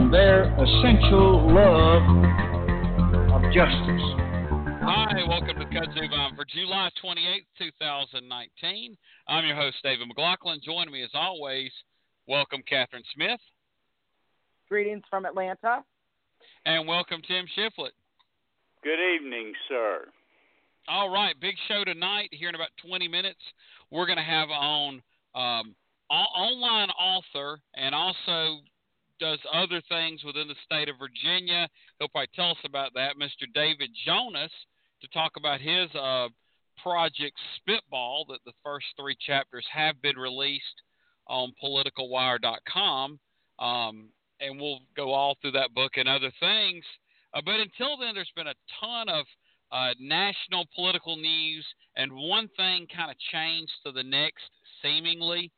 and their essential love of justice. Hi, welcome to Kudzu Vine for July 28th, 2019. I'm your host, David McLaughlin. Joining me as always, welcome Catherine Smith. Greetings from Atlanta. And welcome Tim Shiflett. Good evening, sir. All right, big show tonight. Here in about 20 minutes, we're going to have on um, online author and also does other things within the state of Virginia. He'll probably tell us about that. Mr. David Jonas to talk about his uh, project Spitball, that the first three chapters have been released on politicalwire.com. Um, and we'll go all through that book and other things. Uh, but until then, there's been a ton of uh, national political news, and one thing kind of changed to the next, seemingly.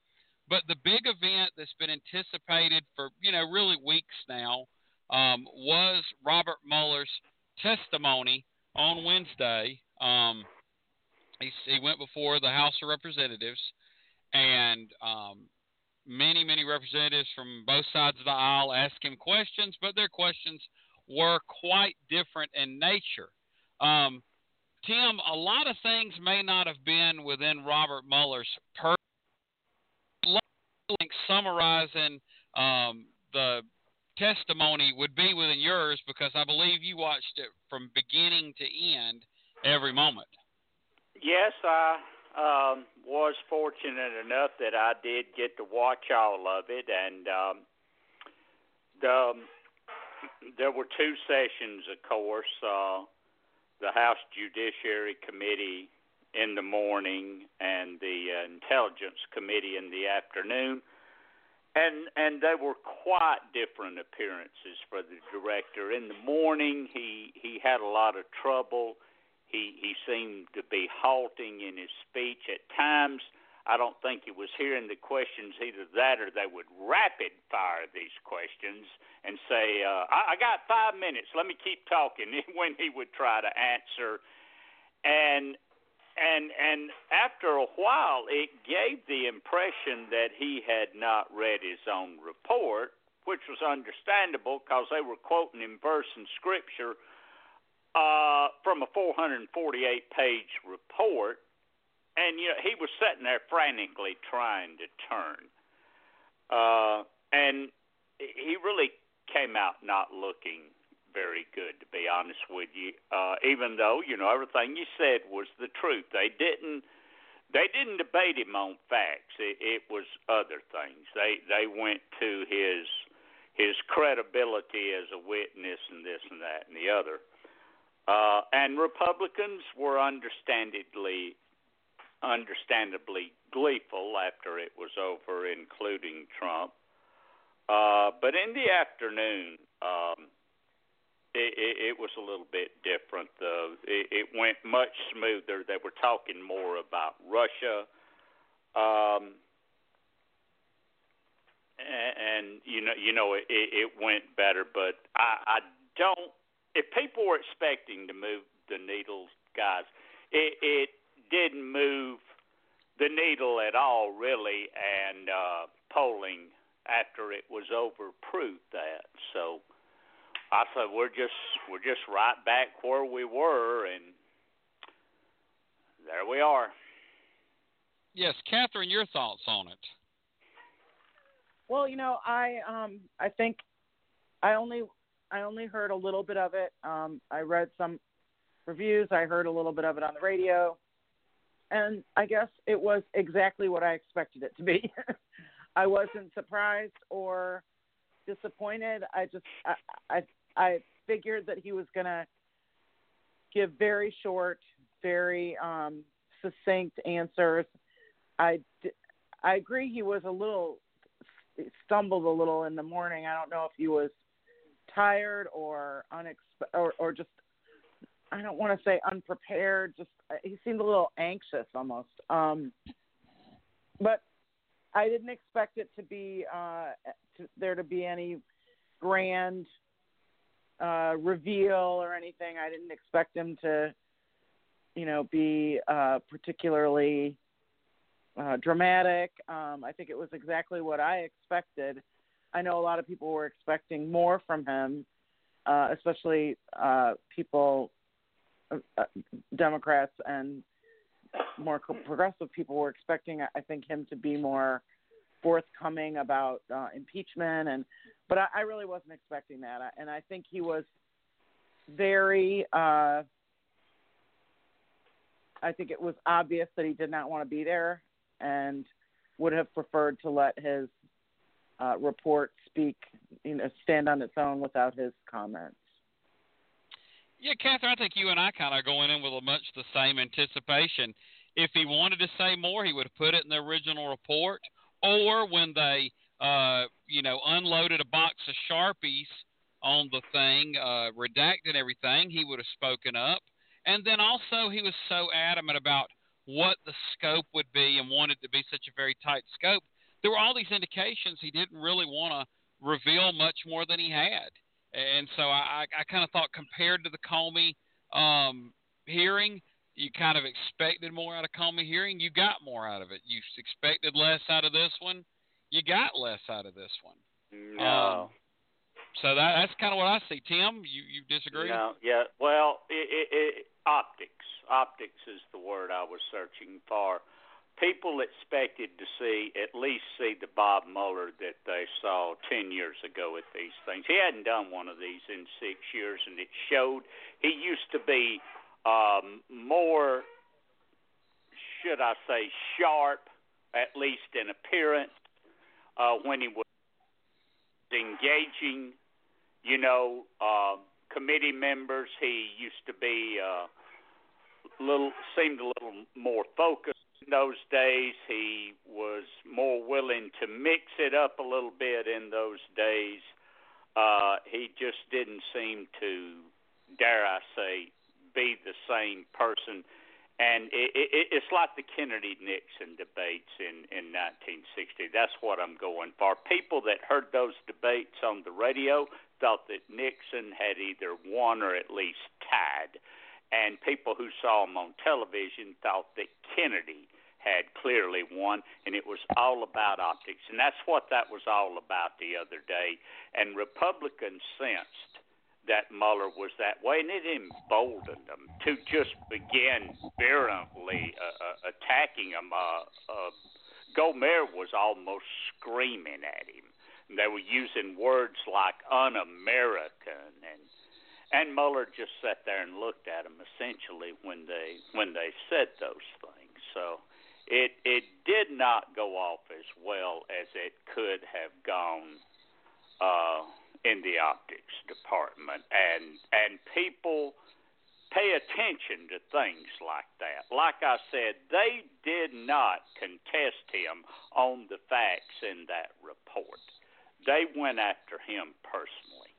But the big event that's been anticipated for you know really weeks now um, was Robert Mueller's testimony on Wednesday. Um, he, he went before the House of Representatives, and um, many many representatives from both sides of the aisle asked him questions, but their questions were quite different in nature. Um, Tim, a lot of things may not have been within Robert Mueller's purview think summarizing um, the testimony would be within yours because I believe you watched it from beginning to end every moment. Yes, I um, was fortunate enough that I did get to watch all of it, and um, the there were two sessions, of course. Uh, the House Judiciary Committee in the morning and the uh, Intelligence Committee in the afternoon. And and they were quite different appearances for the director. In the morning, he he had a lot of trouble. He he seemed to be halting in his speech at times. I don't think he was hearing the questions either that or they would rapid fire these questions and say, uh, I, I got five minutes, let me keep talking when he would try to answer. And and and after a while it gave the impression that he had not read his own report which was understandable because they were quoting him verse in scripture uh, from a 448 page report. And you know he was sitting there frantically trying to turn. Uh, and he really came out not looking very good, to be honest with you. Uh, even though you know everything you said was the truth, they didn't. They didn't debate him on facts. It, it was other things. They they went to his his credibility as a witness and this and that and the other. Uh, and Republicans were understandably understandably gleeful after it was over, including Trump. Uh, but in the afternoon, um, it, it, it was a little bit different. Though it, it went much smoother. They were talking more about Russia, um, and, and you know, you know, it, it went better. But I, I don't. If people were expecting to move the needle, guys, it, it didn't move the needle at all, really. And uh, polling after it was over proved that. So I said we're just we're just right back where we were, and there we are. Yes, Catherine, your thoughts on it? Well, you know, I um I think I only I only heard a little bit of it. Um, I read some reviews. I heard a little bit of it on the radio, and I guess it was exactly what I expected it to be. I wasn't surprised or disappointed. I just I, I I figured that he was going to give very short, very um, succinct answers. I, I agree he was a little stumbled a little in the morning. I don't know if he was tired or unexpe- or or just I don't want to say unprepared. Just uh, he seemed a little anxious almost. Um, but I didn't expect it to be uh, to, there to be any grand uh, reveal or anything. I didn't expect him to, you know, be uh, particularly uh, dramatic. Um, I think it was exactly what I expected. I know a lot of people were expecting more from him, uh, especially uh, people, uh, uh Democrats and more progressive people were expecting. I think him to be more forthcoming about uh, impeachment, and but I, I really wasn't expecting that, and I think he was very. Uh, I think it was obvious that he did not want to be there, and would have preferred to let his uh, report speak, you know, stand on its own without his comments. Yeah, Catherine, I think you and I kind of going in with a much the same anticipation. If he wanted to say more, he would have put it in the original report, or when they, uh, you know, unloaded a box of sharpies on the thing, uh, redacted everything, he would have spoken up. And then also, he was so adamant about what the scope would be and wanted to be such a very tight scope there were all these indications he didn't really want to reveal much more than he had. And so I, I kind of thought compared to the Comey um, hearing, you kind of expected more out of Comey hearing. You got more out of it. You expected less out of this one. You got less out of this one. No. Um, so that that's kind of what I see. Tim, you you disagree? No. Yeah. Well, it, it, it, optics. Optics is the word I was searching for people expected to see at least see the Bob Mueller that they saw ten years ago at these things. He hadn't done one of these in six years, and it showed. He used to be um, more, should I say, sharp, at least in appearance, uh, when he was engaging. You know, uh, committee members. He used to be. Uh, little seemed a little more focused in those days. He was more willing to mix it up a little bit in those days. Uh, he just didn't seem to, dare I say, be the same person. And it, it, it's like the Kennedy Nixon debates in, in 1960. That's what I'm going for. People that heard those debates on the radio thought that Nixon had either won or at least tied and people who saw him on television thought that Kennedy had clearly won, and it was all about optics. And that's what that was all about the other day. And Republicans sensed that Mueller was that way, and it emboldened them to just begin virulently uh, uh, attacking him. Uh, uh, Gohmert was almost screaming at him. And They were using words like un-American and and Mueller just sat there and looked at them essentially when they when they said those things. So it it did not go off as well as it could have gone uh, in the optics department, and and people pay attention to things like that. Like I said, they did not contest him on the facts in that report. They went after him personally.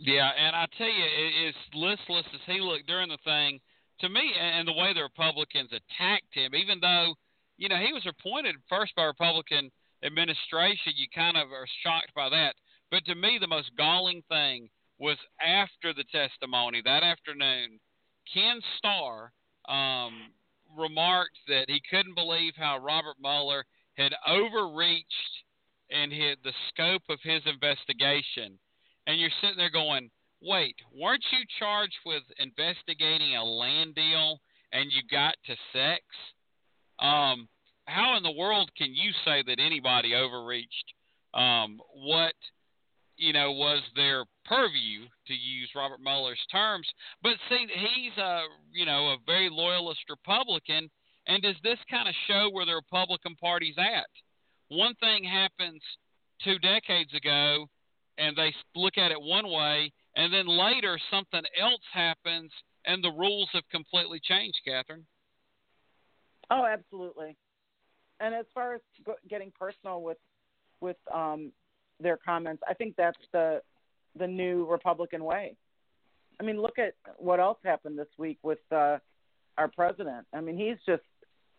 Yeah, and I tell you, as listless as he looked during the thing, to me, and the way the Republicans attacked him, even though, you know, he was appointed first by Republican administration, you kind of are shocked by that. But to me, the most galling thing was after the testimony that afternoon, Ken Starr um, remarked that he couldn't believe how Robert Mueller had overreached in his, the scope of his investigation and you're sitting there going, wait, weren't you charged with investigating a land deal and you got to sex? Um, how in the world can you say that anybody overreached um, what you know was their purview to use Robert Mueller's terms? But see, he's a you know a very loyalist Republican, and does this kind of show where the Republican Party's at? One thing happens two decades ago and they look at it one way, and then later something else happens, and the rules have completely changed, Catherine. Oh, absolutely. And as far as getting personal with with um, their comments. I think that's the the new Republican way. I mean, look at what else happened this week with uh, our president. I mean, he's just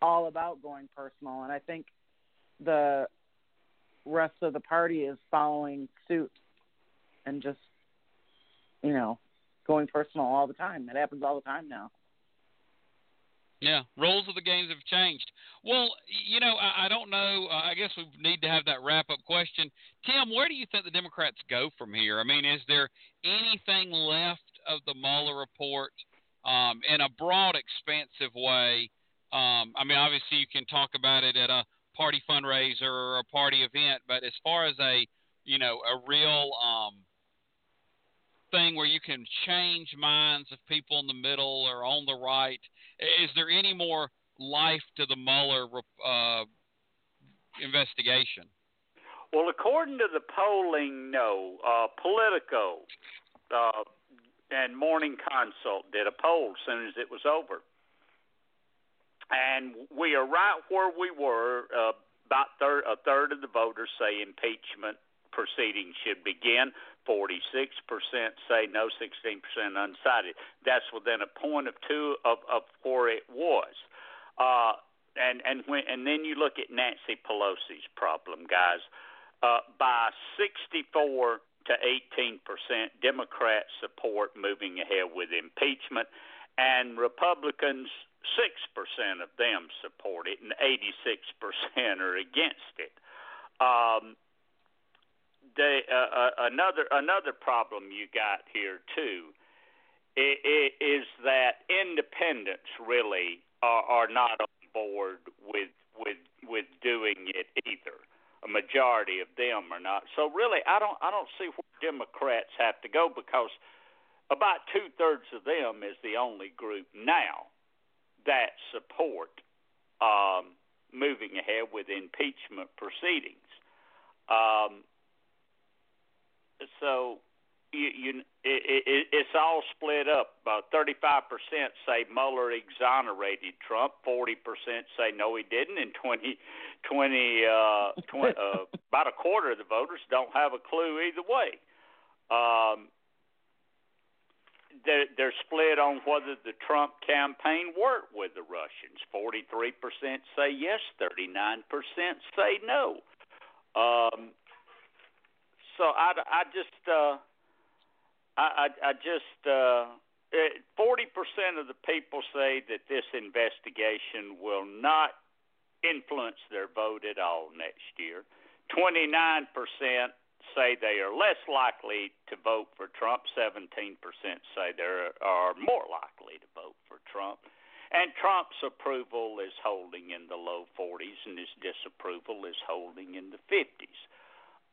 all about going personal, and I think the rest of the party is following suit and just, you know, going personal all the time. It happens all the time now. Yeah, rules of the games have changed. Well, you know, I, I don't know. Uh, I guess we need to have that wrap up question. Tim, where do you think the Democrats go from here? I mean, is there anything left of the Mueller report um, in a broad, expansive way? Um, I mean, obviously, you can talk about it at a party fundraiser or a party event, but as far as a, you know, a real um, thing where you can change minds of people in the middle or on the right is there any more life to the Mueller uh, investigation? Well, according to the polling, no. Uh, Politico uh, and Morning Consult did a poll as soon as it was over. And we are right where we were. Uh, about thir- a third of the voters say impeachment proceedings should begin. 46% say no, 16% undecided. That's within a point of two of, of where it was. Uh, and and when and then you look at Nancy Pelosi's problem, guys. Uh, by 64 to 18 percent, Democrats support moving ahead with impeachment, and Republicans six percent of them support it, and 86 percent are against it. Um, the uh, uh, another another problem you got here too is that independents really are, are not on board with with with doing it either. A majority of them are not. So really, I don't I don't see where Democrats have to go because about two thirds of them is the only group now that support um, moving ahead with impeachment proceedings. Um, so you, you it, it, it's all split up. Uh, 35% say Mueller exonerated Trump. 40% say no, he didn't, and 20, 20, uh, 20 uh, about a quarter of the voters don't have a clue either way. Um, they're, they're split on whether the Trump campaign worked with the Russians. 43% say yes, 39% say no. Um, so I, I just uh, I, I, I just uh, forty percent of the people say that this investigation will not influence their vote at all next year. Twenty nine percent say they are less likely to vote for Trump. Seventeen percent say they are more likely to vote for Trump. And Trump's approval is holding in the low 40s, and his disapproval is holding in the 50s.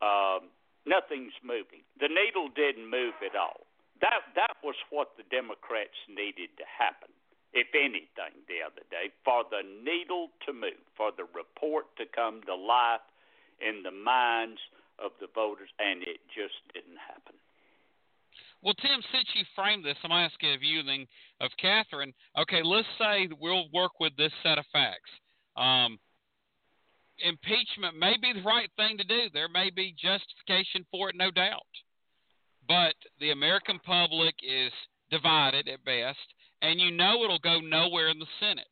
Um, nothing's moving. The needle didn't move at all. That that was what the Democrats needed to happen, if anything, the other day, for the needle to move, for the report to come to life in the minds of the voters, and it just didn't happen. Well, Tim, since you framed this, I'm asking of you then of Catherine. Okay, let's say we'll work with this set of facts. Um, impeachment may be the right thing to do. There may be justification for it, no doubt. But the American public is divided at best, and you know it'll go nowhere in the Senate.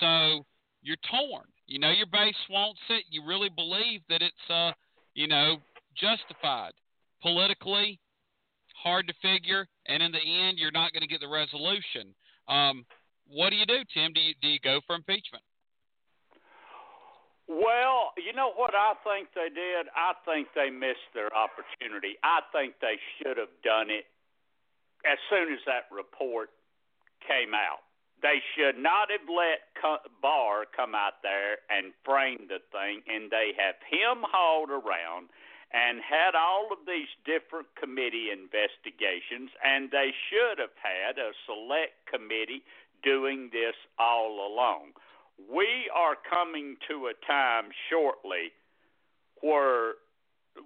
So you're torn. You know your base wants it. You really believe that it's, uh, you know, justified. Politically, hard to figure, and in the end, you're not going to get the resolution. Um, what do you do, Tim? Do you do you go for impeachment? Well, you know what I think they did? I think they missed their opportunity. I think they should have done it as soon as that report came out. They should not have let Barr come out there and frame the thing, and they have him hauled around and had all of these different committee investigations, and they should have had a select committee doing this all along we are coming to a time shortly where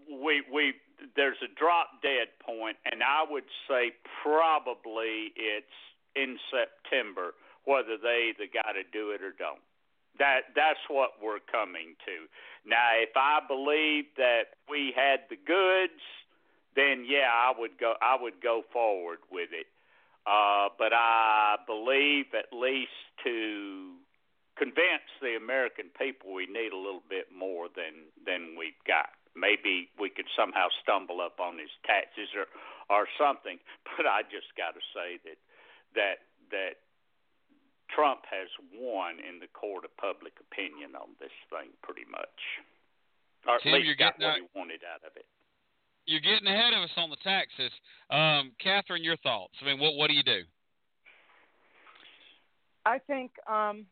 we we there's a drop dead point, and I would say probably it's in September whether they either got to do it or don't. That that's what we're coming to. Now, if I believe that we had the goods, then yeah, I would go. I would go forward with it. Uh, but I believe, at least to convince the American people, we need a little bit more than than we've got. Maybe we could somehow stumble up on his taxes or or something. But I just got to say that that that Trump has won in the court of public opinion on this thing, pretty much, or at Tim, least you're got getting what out- he wanted out of it. You're getting ahead of us on the taxes. Um, Catherine, your thoughts? I mean, what what do you do? I think um,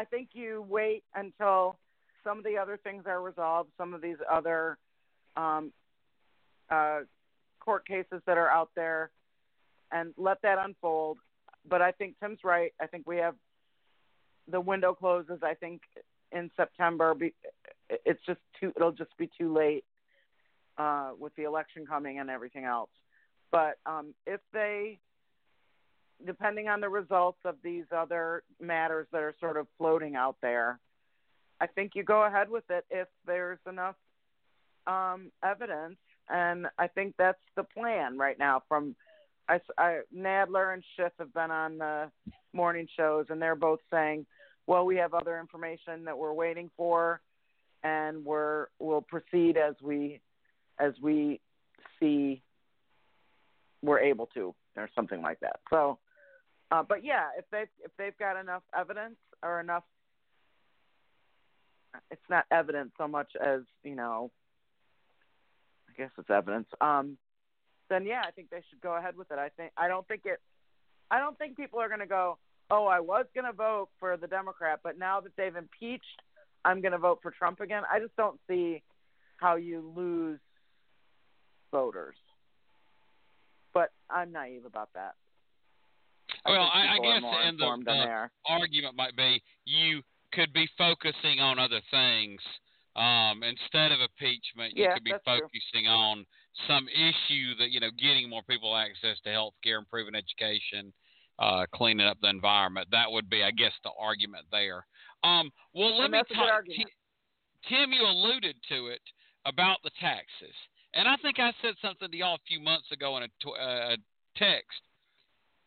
I think you wait until some of the other things are resolved, some of these other um, uh, court cases that are out there, and let that unfold. But I think Tim's right. I think we have the window closes. I think in September. Be, it's just too. It'll just be too late uh, with the election coming and everything else. But um, if they depending on the results of these other matters that are sort of floating out there, I think you go ahead with it if there's enough um, evidence, and I think that's the plan right now. From I, I, Nadler and Schiff have been on the morning shows, and they're both saying, "Well, we have other information that we're waiting for, and we're we'll proceed as we as we see we're able to, or something like that." So. Uh, but yeah, if they if they've got enough evidence or enough, it's not evidence so much as you know. I guess it's evidence. Um, then yeah, I think they should go ahead with it. I think I don't think it. I don't think people are going to go. Oh, I was going to vote for the Democrat, but now that they've impeached, I'm going to vote for Trump again. I just don't see how you lose voters. But I'm naive about that. Well, I, I guess more and the, argument might be you could be focusing on other things um, instead of impeachment. You Yeah, could be that's true. focusing on some issue that you know, getting more people access to health care, improving education, uh, cleaning up the environment. That would be, I guess, the argument there. Um, well, let And me that's a good talk. Ti- Tim, you alluded to it about the taxes, and I think I said something to y'all a few months ago in a, tw- uh, a text.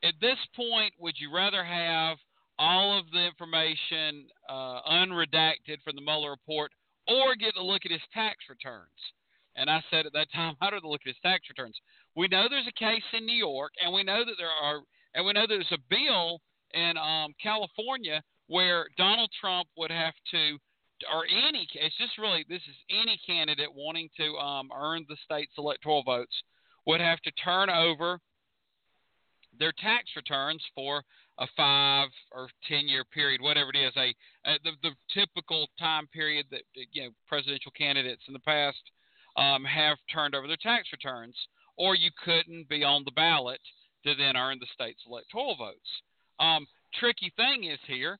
At this point, would you rather have all of the information uh, unredacted from the Mueller report, or get to look at his tax returns? And I said at that time, I'd rather look at his tax returns. We know there's a case in New York, and we know that there are, and we know there's a bill in um, California where Donald Trump would have to, or any, it's just really this is any candidate wanting to um, earn the state's electoral votes would have to turn over their tax returns for a five or ten year period, whatever it is, a, a the, the typical time period that you know presidential candidates in the past um, have turned over their tax returns, or you couldn't be on the ballot to then earn the state's electoral votes. Um, tricky thing is here,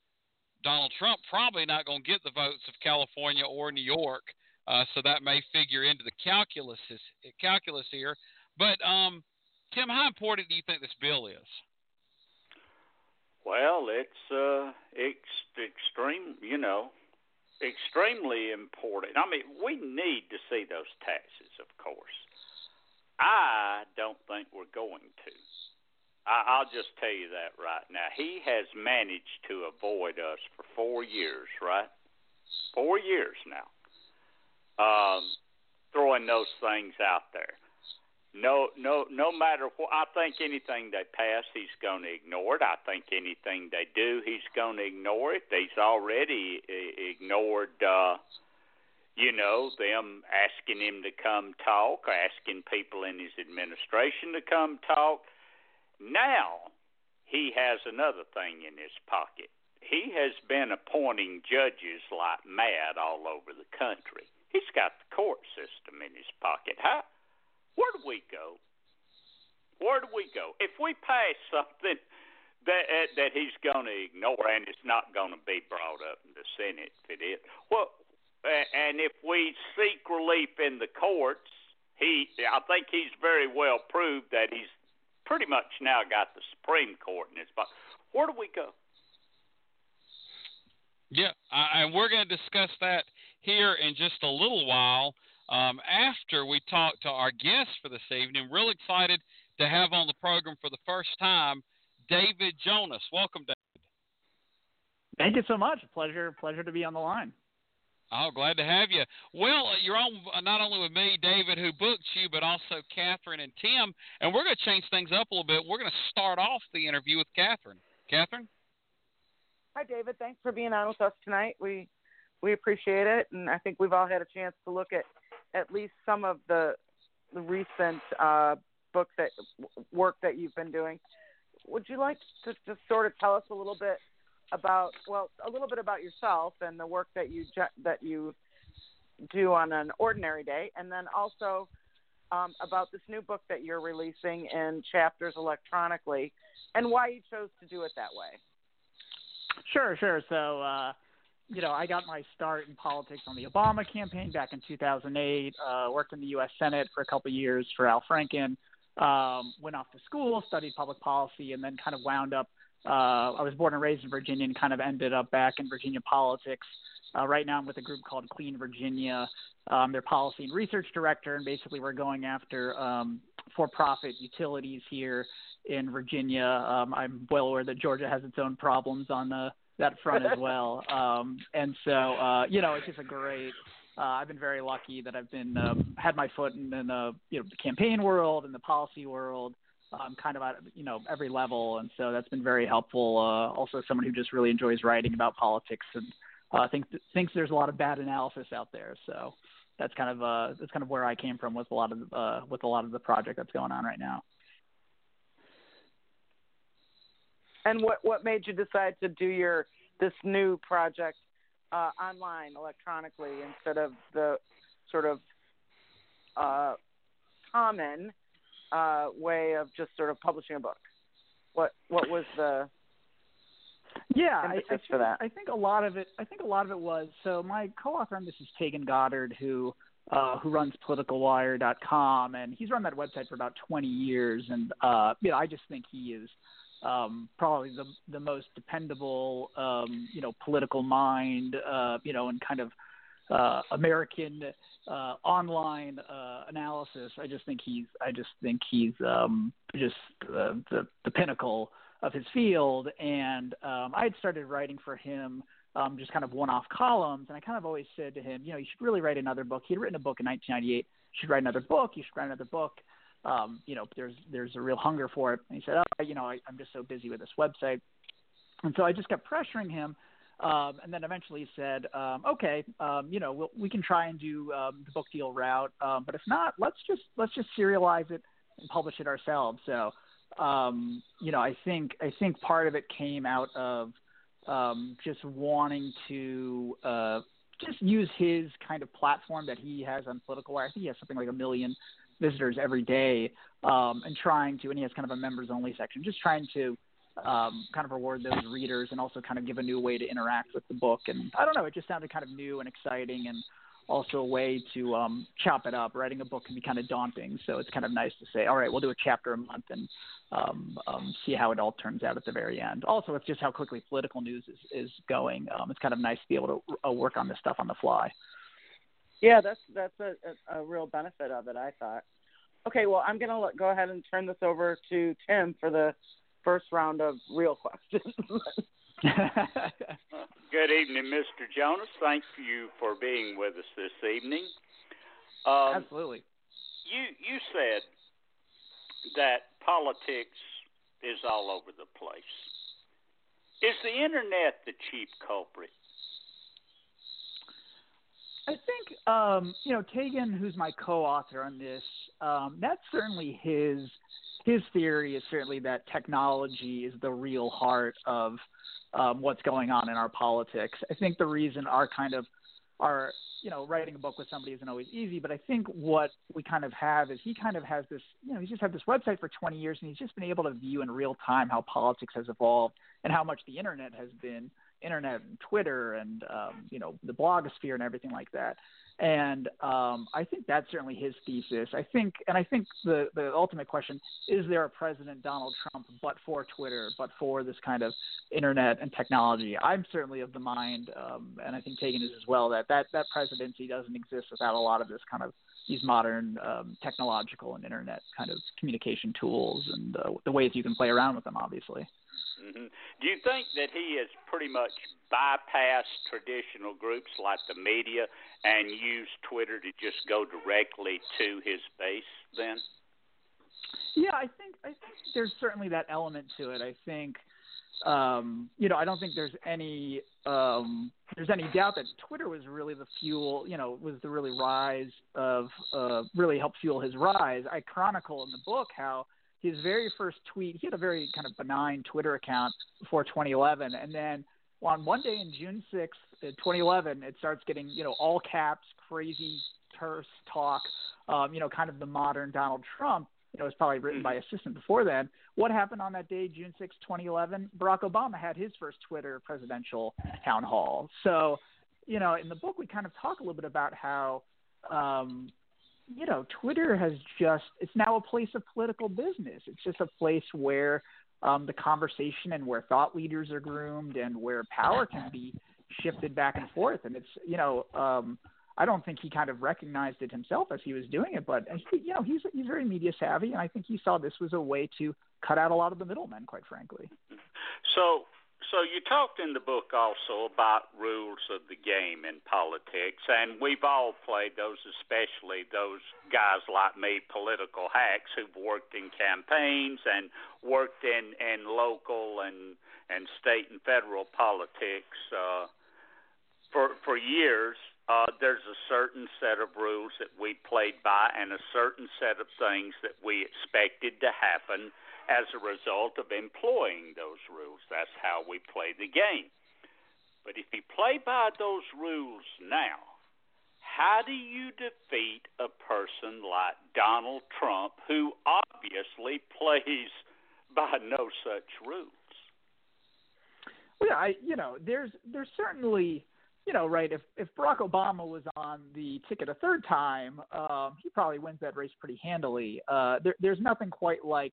Donald Trump probably not going to get the votes of California or New York, uh, so that may figure into the calculus calculus here. But um, Tim, how important do you think this bill is? Well, it's uh, ex- extreme, you know, extremely important. I mean, we need to see those taxes, of course. I don't think we're going to. I, I'll just tell you that right now. He has managed to avoid us for four years, right? Four years now. Um, throwing those things out there. No, no, no matter what. I think anything they pass, he's going to ignore it. I think anything they do, he's going to ignore it. He's already ignored, uh, you know, them asking him to come talk, asking people in his administration to come talk. Now he has another thing in his pocket. He has been appointing judges like mad all over the country. He's got the court system in his pocket. How? Where do we go? Where do we go? If we pass something that uh, that he's going to ignore, and it's not going to be brought up in the Senate if it is, well, uh, and if we seek relief in the courts, he, I think he's very well proved that he's pretty much now got the Supreme Court in his pocket. Where do we go? Yeah, and we're going to discuss that here in just a little while um, after we talk to our guest for this evening. Real excited to have on the program for the first time David Jonas. Welcome, David. Thank you so much. Pleasure, pleasure to be on the line. Oh, glad to have you. Well, uh, you're on uh, not only with me, David, who booked you, but also Catherine and Tim. And we're going to change things up a little bit. We're going to start off the interview with Catherine. Catherine? Hi, David. Thanks for being on with us tonight. We we appreciate it, and I think we've all had a chance to look at at least some of the the recent uh, book that work that you've been doing. Would you like to just sort of tell us a little bit about well, a little bit about yourself and the work that you that you do on an ordinary day, and then also um, about this new book that you're releasing in chapters electronically, and why you chose to do it that way. Sure, sure. So, uh, you know, I got my start in politics on the Obama campaign back in 2008. Uh, worked in the U.S. Senate for a couple of years for Al Franken. Um, went off to school, studied public policy, and then kind of wound up. Uh, I was born and raised in Virginia, and kind of ended up back in Virginia politics. Uh, right now, I'm with a group called Clean Virginia. Um, they're policy and research director, and basically, we're going after um, for-profit utilities here in Virginia. Um, I'm well aware that Georgia has its own problems on the, that front as well. Um, and so, uh, you know, it's just a great. Uh, I've been very lucky that I've been um, had my foot in, in the you know the campaign world and the policy world, um, kind of at you know every level, and so that's been very helpful. Uh, also, someone who just really enjoys writing about politics and uh, think thinks there's a lot of bad analysis out there. So that's kind of uh, that's kind of where I came from with a lot of uh, with a lot of the project that's going on right now. And what what made you decide to do your this new project uh, online electronically instead of the sort of uh, common uh, way of just sort of publishing a book? What what was the yeah, I, I, think, for that? I think a lot of it. I think a lot of it was. So my co-author on this is Taegan Goddard, who uh, who runs PoliticalWire.com, and he's run that website for about 20 years. And uh, you know, I just think he is um, probably the the most dependable, um, you know, political mind, uh, you know, and kind of uh, American uh, online uh, analysis. I just think he's I just think he's um, just uh, the the pinnacle of his field. And um, I had started writing for him. Um, just kind of one-off columns, and I kind of always said to him, you know, you should really write another book. He had written a book in 1998. You should write another book. You should write another book um, you know, there's there's a real hunger for it. And he said, oh, you know, I, I'm just so busy with this website, and so I just kept pressuring him. Um, and then eventually he said, um, okay, um, you know, we'll, we can try and do um, the book deal route, um, but if not, let's just let's just serialize it and publish it ourselves. So, um, you know, I think I think part of it came out of um, just wanting to uh, just use his kind of platform that he has on Political Wire. I think he has something like a million visitors every day um, and trying to, and he has kind of a members only section, just trying to um, kind of reward those readers and also kind of give a new way to interact with the book. And I don't know, it just sounded kind of new and exciting and also a way to um, chop it up. Writing a book can be kind of daunting, so it's kind of nice to say, all right, we'll do a chapter a month and um, um, see how it all turns out at the very end. Also, it's just how quickly political news is, is going. Um, it's kind of nice to be able to uh, work on this stuff on the fly. Yeah, that's that's a, a, a real benefit of it. I thought. Okay, well, I'm gonna let, go ahead and turn this over to Tim for the first round of real questions. Good evening, Mr. Jonas. Thank you for being with us this evening. Um, Absolutely. You you said that politics is all over the place. Is the internet the chief culprit? I think um, you know Taegan, who's my co-author on this. Um, that's certainly his his theory is certainly that technology is the real heart of um, what's going on in our politics. I think the reason our kind of our you know writing a book with somebody isn't always easy, but I think what we kind of have is he kind of has this you know he's just had this website for 20 years and he's just been able to view in real time how politics has evolved and how much the internet has been internet and Twitter and um, you know the blogosphere and everything like that. And um, I think that's certainly his thesis. I think, and I think the the ultimate question is: there a President Donald Trump, but for Twitter, but for this kind of internet and technology? I'm certainly of the mind, um, and I think Taegan is as well, that that that presidency doesn't exist without a lot of this kind of these modern um, technological and internet kind of communication tools and uh, the ways you can play around with them, obviously. Mm-hmm. Do you think that he has pretty much bypassed traditional groups like the media and used Twitter to just go directly to his base? Then. Yeah, I think I think there's certainly that element to it. I think um, you know, I don't think there's any um, there's any doubt that Twitter was really the fuel, you know, was the really rise of uh, really helped fuel his rise. I chronicle in the book how his very first tweet, he had a very kind of benign Twitter account before 2011, and then on one day in June 6th, 2011, it starts getting you know all caps, crazy terse talk, um, you know, kind of the modern Donald Trump. You know, it was probably written by mm-hmm. assistant before then. What happened on that day, June 6, 2011? Barack Obama had his first Twitter presidential town hall. So, you know, in the book, we kind of talk a little bit about how, um, you know, Twitter has just, it's now a place of political business. It's just a place where um, the conversation and where thought leaders are groomed and where power can be shifted back and forth. And it's, you know, um, I don't think he kind of recognized it himself as he was doing it, but he, you know he's he's very media savvy, and I think he saw this was a way to cut out a lot of the middlemen, quite frankly. So, so you talked in the book also about rules of the game in politics, and we've all played those, especially those guys like me, political hacks who've worked in campaigns and worked in in local and and state and federal politics uh, for for years uh, there's a certain set of rules that we played by and a certain set of things that we expected to happen as a result of employing those rules. That's how we play the game. But if you play by those rules now, how do you defeat a person like Donald Trump who obviously plays by no such rules? Well, I, you know, there's there's certainly you know, right, if if Barack Obama was on the ticket a third time, um, he probably wins that race pretty handily. Uh, there, there's nothing quite like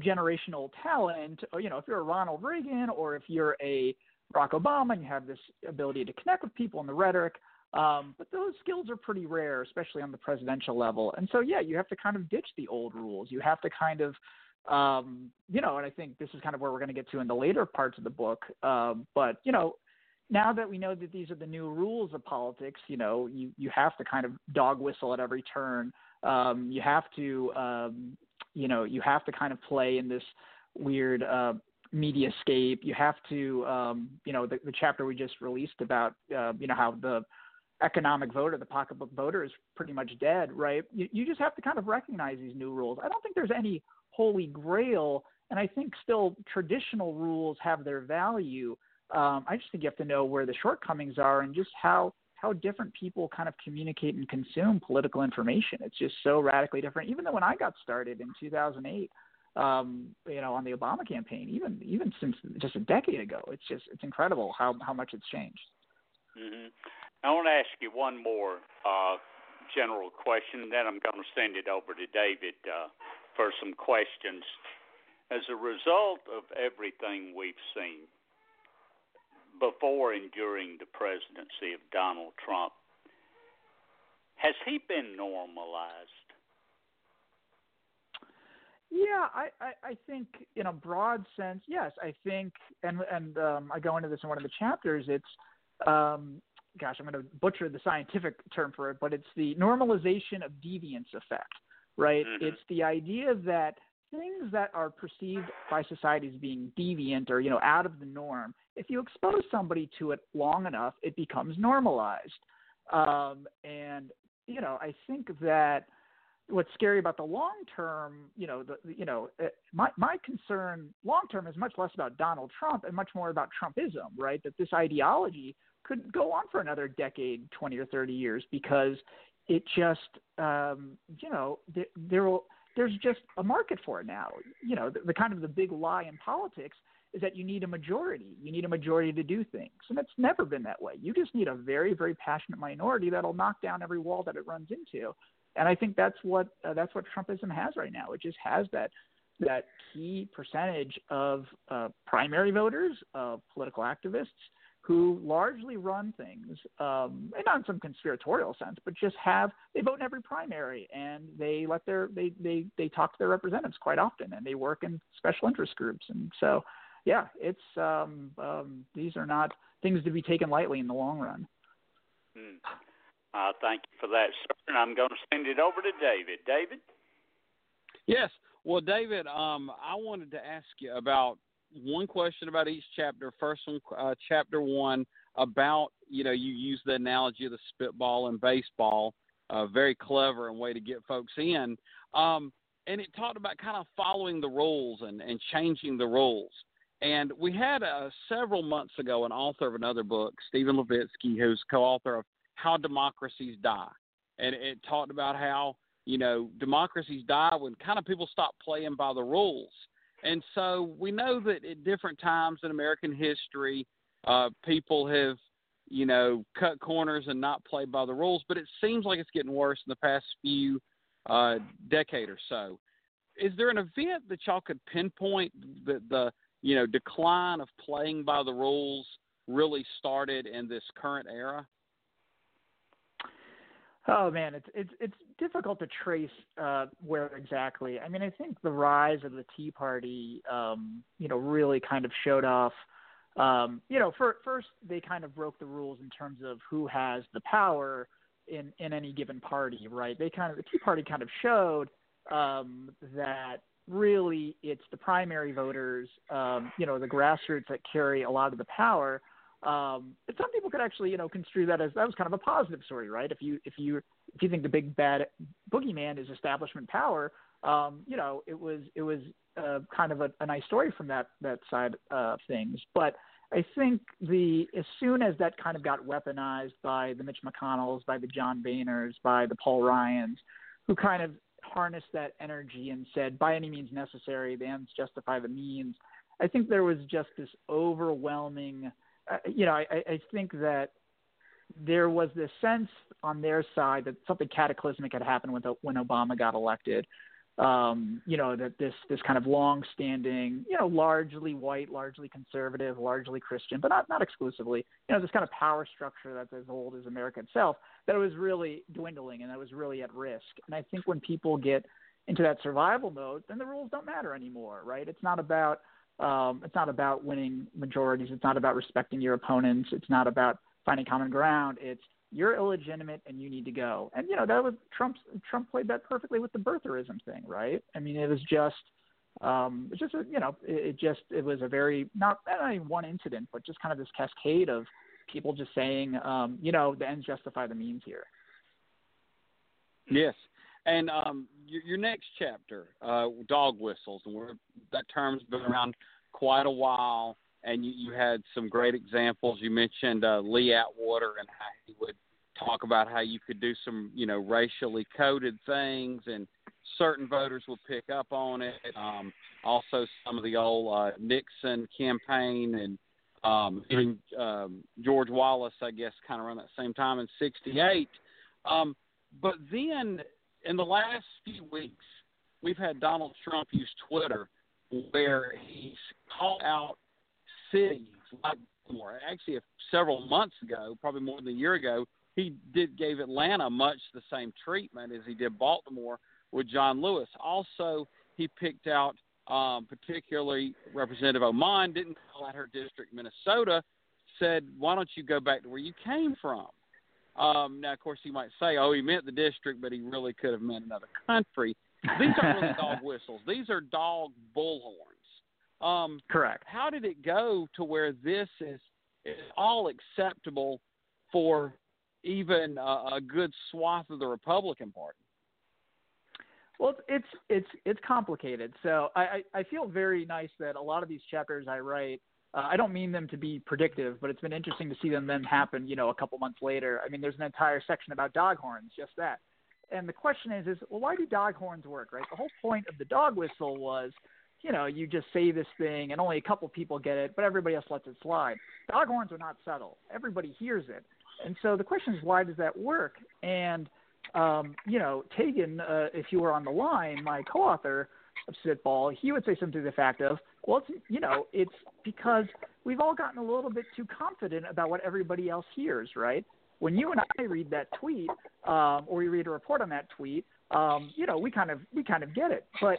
generational talent. Or, you know, if you're a Ronald Reagan or if you're a Barack Obama and you have this ability to connect with people and the rhetoric, um, but those skills are pretty rare, especially on the presidential level. And so, yeah, you have to kind of ditch the old rules. You have to kind of, um, you know, and I think this is kind of where we're going to get to in the later parts of the book. Um, but you know, now that we know that these are the new rules of politics, you know, you, you have to kind of dog whistle at every turn. Um, you have to, um, you know, you have to kind of play in this weird uh, media scape. You have to, um, you know, the, the chapter we just released about, uh, you know, how the economic voter, the pocketbook voter, is pretty much dead, right? You, you just have to kind of recognize these new rules. I don't think there's any holy grail, and I think still traditional rules have their value um, I just think you have to know where the shortcomings are and just how how different people kind of communicate and consume political information. It's just so radically different. Even though when I got started in 2008, um, you know, on the Obama campaign, even even since just a decade ago, it's just it's incredible how how much it's changed. Mm-hmm. I want to ask you one more uh, general question, then I'm going to send it over to David uh, for some questions. As a result of everything we've seen, before and during the presidency of Donald Trump. Has he been normalized? Yeah, I, I, I think in a broad sense, yes. I think, and and um, I go into this in one of the chapters. It's, um, gosh, I'm going to butcher the scientific term for it, but it's the normalization of deviance effect, right? Mm-hmm. It's the idea that things that are perceived by society as being deviant or you know out of the norm if you expose somebody to it long enough it becomes normalized. Um, and you know i think that what's scary about the long term you know the you know uh, my my concern long term is much less about donald trump and much more about trumpism right? That this ideology could go on for another decade 20 or 30 years because it just um you know there, there will there's just a market for it now. You know, the, the kind of the big lie in politics is that you need a majority. You need a majority to do things, and it's never been that way. You just need a very, very passionate minority that'll knock down every wall that it runs into. And I think that's what uh, that's what Trumpism has right now. It just has that that key percentage of uh, primary voters, of political activists who largely run things, um, and not in some conspiratorial sense, but just have they vote in every primary and they let their they they they talk to their representatives quite often and they work in special interest groups and so yeah, it's um, um, these are not things to be taken lightly in the long run. Hmm. Uh, thank you for that, sir. And I'm going to send it over to David. David. Yes. Well, David, um, I wanted to ask you about one question about each chapter. First one, uh, chapter one, about you know you use the analogy of the spitball and baseball, uh, very clever and way to get folks in. Um, and it talked about kind of following the rules and, and changing the rules. And we had uh, several months ago an author of another book, Steven Levitsky, who's co-author of How Democracies Die, and it talked about how you know democracies die when kind of people stop playing by the rules and so we know that at different times in American history, uh, people have, you know, cut corners and not played by the rules. But it seems like it's getting worse in the past few uh, decade or so. Is there an event that y'all could pinpoint that the you know decline of playing by the rules really started in this current era? Oh man, it's it's it's difficult to trace uh, where exactly. I mean, I think the rise of the Tea Party, um, you know, really kind of showed off. Um, you know, for, first they kind of broke the rules in terms of who has the power in in any given party, right? They kind of the Tea Party kind of showed um, that really it's the primary voters, um, you know, the grassroots that carry a lot of the power um, but some people could actually, you know, construe that as that was kind of a positive story, right? If you if you if you think the big bad boogeyman is establishment power, um, you know, it was it was uh, kind of a, a nice story from that that side of things. But I think the as soon as that kind of got weaponized by the Mitch McConnells, by the John Boehners, by the Paul Ryans, who kind of harnessed that energy and said, by any means necessary, the ends justify the means. I think there was just this overwhelming you know, I, I think that there was this sense on their side that something cataclysmic had happened when, when Obama got elected. Um, you know, that this, this kind of long-standing, you know, largely white, largely conservative, largely Christian, but not, not exclusively, you know, this kind of power structure that's as old as America itself, that it was really dwindling and that was really at risk. And I think when people get into that survival mode, then the rules don't matter anymore, right? It's not about – um, it's not about winning majorities. It's not about respecting your opponents. It's not about finding common ground. It's you're illegitimate and you need to go. And you know that was Trump's Trump played that perfectly with the birtherism thing, right? I mean, it was just um, it's just a, you know it, it just it was a very not not even one incident, but just kind of this cascade of people just saying, um, you know, the ends justify the means here. Yes, and um, your, your next chapter, uh, dog whistles, and that term's been around quite a while. And you, you had some great examples. You mentioned uh, Lee Atwater and how he would talk about how you could do some, you know, racially coded things, and certain voters would pick up on it. Um, also, some of the old uh, Nixon campaign and um, even um, George Wallace, I guess, kind of around that same time in '68. Um, but then in the last few weeks, we've had Donald Trump use Twitter where he's called out cities like Baltimore. Actually, several months ago, probably more than a year ago, he did gave Atlanta much the same treatment as he did Baltimore with John Lewis. Also, he picked out um, particularly Representative Omar didn't call out her district, Minnesota. Said, "Why don't you go back to where you came from?" Um, now, of course, you might say, "Oh, he meant the district, but he really could have meant another country." These aren't really dog whistles; these are dog bullhorns. Um, Correct. How did it go to where this is, is all acceptable for even a, a good swath of the Republican Party? Well, it's it's it's complicated. So I, I I feel very nice that a lot of these chapters I write uh, I don't mean them to be predictive, but it's been interesting to see them then happen, you know, a couple months later. I mean, there's an entire section about dog horns, just that. And the question is, is well, why do dog horns work, right? The whole point of the dog whistle was you know, you just say this thing and only a couple people get it, but everybody else lets it slide. Dog horns are not subtle. Everybody hears it. And so the question is, why does that work? And, um, you know, Taegan, uh, if you were on the line, my co-author of Spitball, he would say something to the fact of, well, it's, you know, it's because we've all gotten a little bit too confident about what everybody else hears, right? When you and I read that tweet, um, or we read a report on that tweet, um, you know, we kind of we kind of get it. But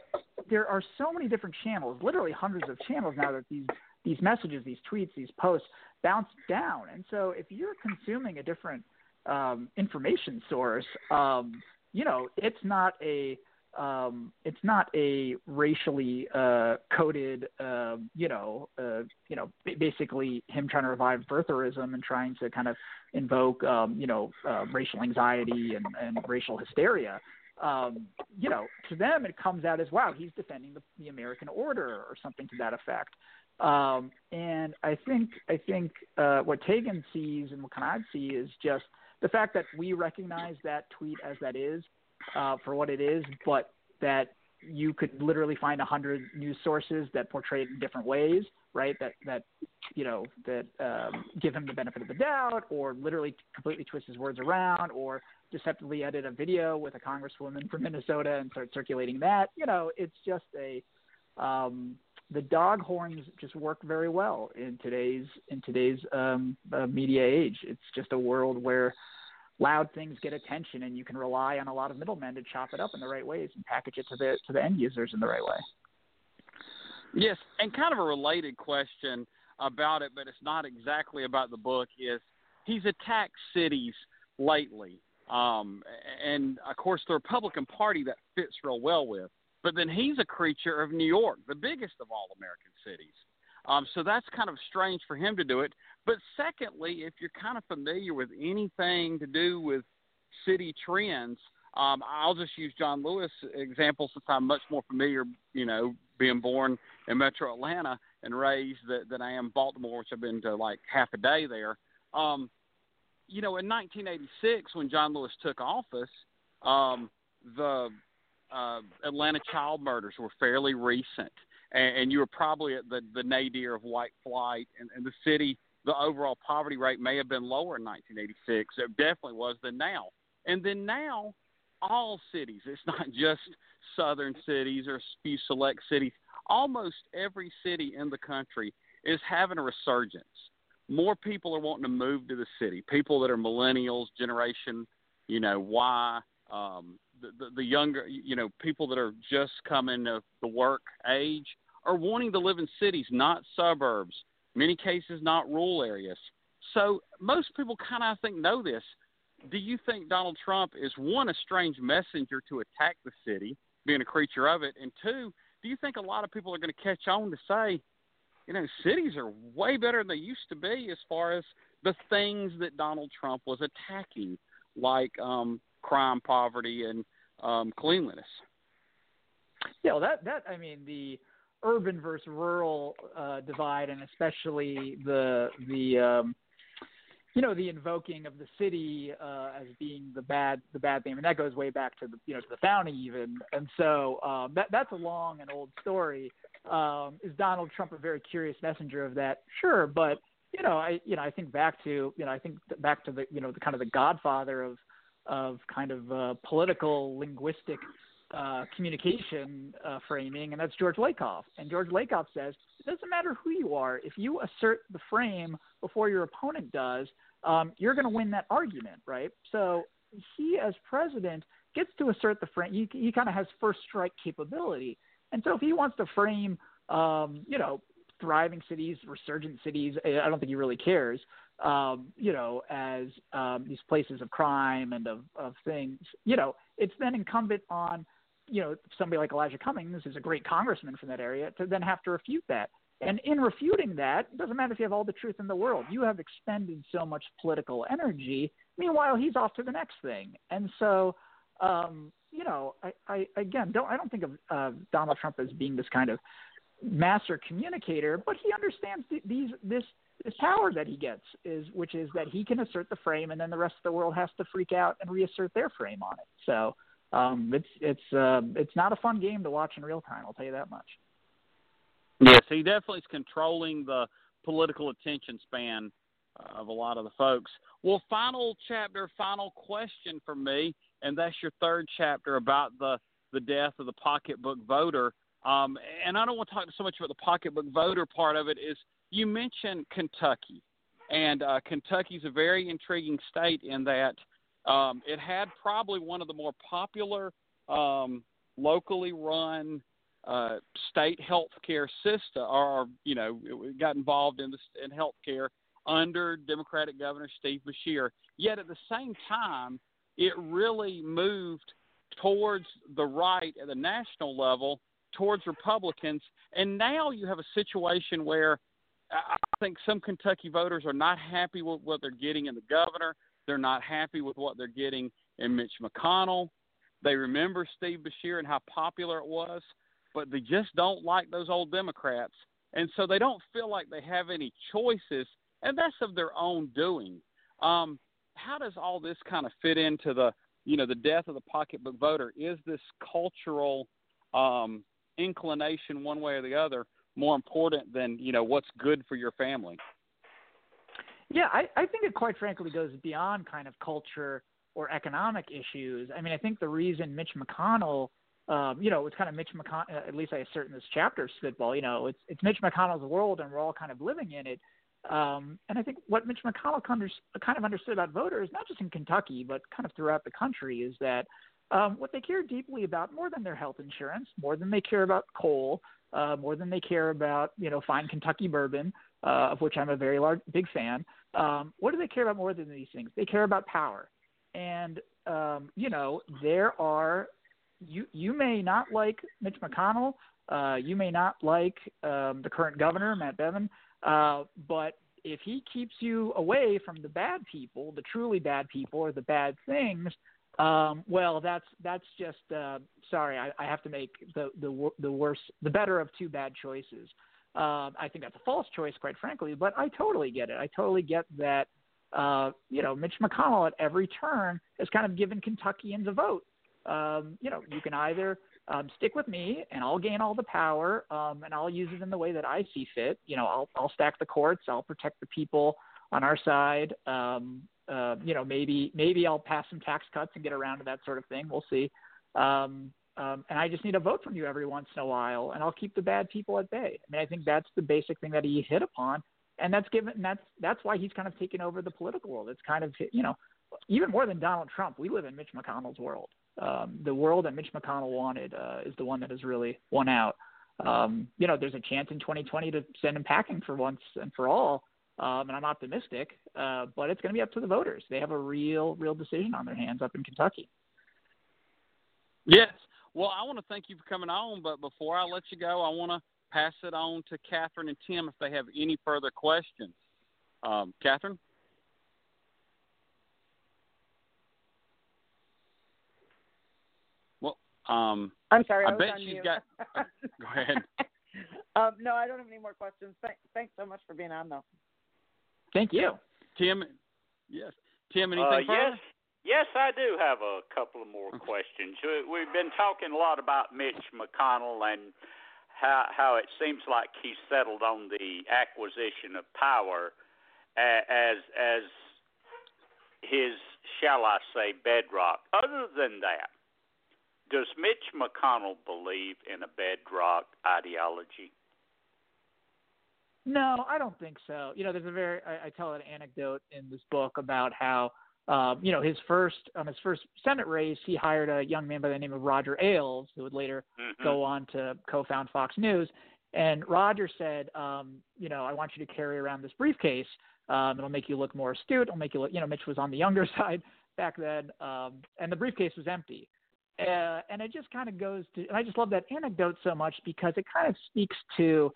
there are so many different channels, literally hundreds of channels now that these these messages, these tweets, these posts bounce down. And so if you're consuming a different um, information source, um, you know, it's not a um, it's not a racially uh, coded, uh, you know, uh, you know, basically him trying to revive birtherism and trying to kind of invoke, um, you know, uh, racial anxiety and, and racial hysteria um, you know, to them it comes out as wow, he's defending the, the American order or something to that effect. Um, and I think I think uh, what Taegan sees and what Kanad see is just the fact that we recognize that tweet as that is uh, for what it is, but that you could literally find a hundred news sources that portray it in different ways, right? That that you know that um, give him the benefit of the doubt, or literally completely twist his words around, or deceptively edit a video with a congresswoman from Minnesota and start circulating that. You know, it's just a um, the dog horns just work very well in today's in today's um, uh, media age. It's just a world where loud things get attention, and you can rely on a lot of middlemen to chop it up in the right ways and package it to the to the end users in the right way. Yes, and kind of a related question about it, but it's not exactly about the book. Is he's attacked cities lately, um, and of course the Republican Party that fits real well with. But then he's a creature of New York, the biggest of all American cities. Um, so that's kind of strange for him to do it. But secondly, if you're kind of familiar with anything to do with city trends, um, I'll just use John Lewis example since I'm much more familiar, you know, being born in Metro Atlanta and raised that, than I am Baltimore, which I've been to like half a day there. Um, you know, in 1986, when John Lewis took office, um, the uh, Atlanta child murders were fairly recent, and, and you were probably at the, the nadir of white flight, and, and the city – the overall poverty rate may have been lower in 1986. It definitely was than now. And then now, all cities, it's not just southern cities or a few select cities, almost every city in the country is having a resurgence. More people are wanting to move to the city. People that are millennials, generation, you know, Y, um, the, the, younger, you know, people that are just coming of the work age are wanting to live in cities, not suburbs many cases not rural areas. So most people kind of, I think, know this. Do you think Donald Trump is one a strange messenger to attack the city, being a creature of it, and two, do you think a lot of people are going to catch on to say, you know, cities are way better than they used to be as far as the things that Donald Trump was attacking, like um, crime, poverty, and um, cleanliness? Yeah, well, that that I mean the urban versus rural uh, divide, and especially the the um, you know the invoking of the city uh, as being the bad the bad thing. I mean that goes way back to the you know to the founding even, and so um, that that's a long and old story. Um, is Donald Trump a very curious messenger of that? Sure, but you know I you know I think back to you know I think back to the you know the kind of the Godfather of of kind of uh, political linguistic uh, communication uh, framing, and that's George Lakoff. And George Lakoff says it doesn't matter who you are. If you assert the frame before your opponent does, um, you're going to win that argument, right? So he, as president, gets to assert the frame. He, he kind of has first strike capability. And so if he wants to frame, um, you know, thriving cities, resurgent cities, I don't think he really cares. Um, you know, as um, these places of crime and of, of things, you know, it's then incumbent on you know, somebody like Elijah Cummings is a great congressman from that area to then have to refute that. And in refuting that, it doesn't matter if you have all the truth in the world. You have expended so much political energy. Meanwhile, he's off to the next thing. And so, um, you know, I, I again don't I don't think of uh, Donald Trump as being this kind of master communicator, but he understands th- these this this power that he gets is which is that he can assert the frame, and then the rest of the world has to freak out and reassert their frame on it. So um, it's it's uh, it's not a fun game to watch in real time. I'll tell you that much. Yes, he definitely is controlling the political attention span uh, of a lot of the folks. Well, final chapter, final question for me, and that's your third chapter about the the death of the pocketbook voter. Um, and I don't want to talk so much about the pocketbook voter part of it. Is you mentioned Kentucky, and uh, Kentucky is a very intriguing state in that um, it had probably one of the more popular um, locally run uh, state health care system, or you know, got involved in the in health care under Democratic Governor Steve Beshear. Yet at the same time, it really moved towards the right at the national level, towards Republicans, and now you have a situation where I think some Kentucky voters are not happy with what they're getting in the governor. They're not happy with what they're getting in Mitch McConnell. They remember Steve Beshear and how popular it was, but they just don't like those old Democrats. And so they don't feel like they have any choices, and that's of their own doing. Um, how does all this kind of fit into the, you know, the death of the pocketbook voter? Is this cultural um, inclination one way or the other more important than, you know, what's good for your family? Yeah, I, I think it quite frankly goes beyond kind of culture or economic issues. I mean, I think the reason Mitch McConnell, um, you know, it's kind of Mitch McConnell. Uh, at least I assert in this chapter, spitball. You know, it's it's Mitch McConnell's world, and we're all kind of living in it. Um, and I think what Mitch McConnell kind of understood about voters, not just in Kentucky, but kind of throughout the country, is that um, what they care deeply about more than their health insurance, more than they care about coal, uh, more than they care about you know fine Kentucky bourbon, uh, of which I'm a very large big fan. Um, what do they care about more than these things? They care about power. And um, you know, there are you you may not like Mitch McConnell, uh, you may not like um, the current governor Matt Bevin, uh, but if he keeps you away from the bad people, the truly bad people, or the bad things, um, well, that's that's just uh, sorry. I, I have to make the the the worst, the better of two bad choices. Uh, I think that's a false choice, quite frankly. But I totally get it. I totally get that. Uh, you know, Mitch McConnell at every turn has kind of given Kentuckians a vote. Um, you know, you can either um, stick with me and I'll gain all the power um, and I'll use it in the way that I see fit. You know, I'll, I'll stack the courts, I'll protect the people on our side. Um, uh, you know, maybe maybe I'll pass some tax cuts and get around to that sort of thing. We'll see. Um, um, and I just need a vote from you every once in a while, and I'll keep the bad people at bay. I mean, I think that's the basic thing that he hit upon, and that's given. That's that's why he's kind of taken over the political world. It's kind of you know, even more than Donald Trump, we live in Mitch McConnell's world. Um, the world that Mitch McConnell wanted uh, is the one that has really won out. Um, you know, there's a chance in 2020 to send him packing for once and for all, um, and I'm optimistic. Uh, but it's going to be up to the voters. They have a real, real decision on their hands up in Kentucky. Yes, well, I want to thank you for coming on, but before I let you go, I want to pass it on to Catherine and Tim if they have any further questions. Um, Catherine? Well, um, I'm sorry. I, I bet she's mute. got. go ahead. um, no, I don't have any more questions. Thank, thanks so much for being on, though. Thank you, Tim. Yes, Tim. Anything uh, further? Yes. Yes, I do have a couple of more questions. We've been talking a lot about Mitch McConnell and how how it seems like he settled on the acquisition of power as as his shall I say bedrock. Other than that, does Mitch McConnell believe in a bedrock ideology? No, I don't think so. You know, there's a very I, I tell an anecdote in this book about how um, you know, his first on his first Senate race, he hired a young man by the name of Roger Ailes, who would later mm-hmm. go on to co-found Fox News. And Roger said, um, you know, I want you to carry around this briefcase. Um, it'll make you look more astute. It'll make you look, you know, Mitch was on the younger side back then, um, and the briefcase was empty. Uh, and it just kind of goes to, and I just love that anecdote so much because it kind of speaks to,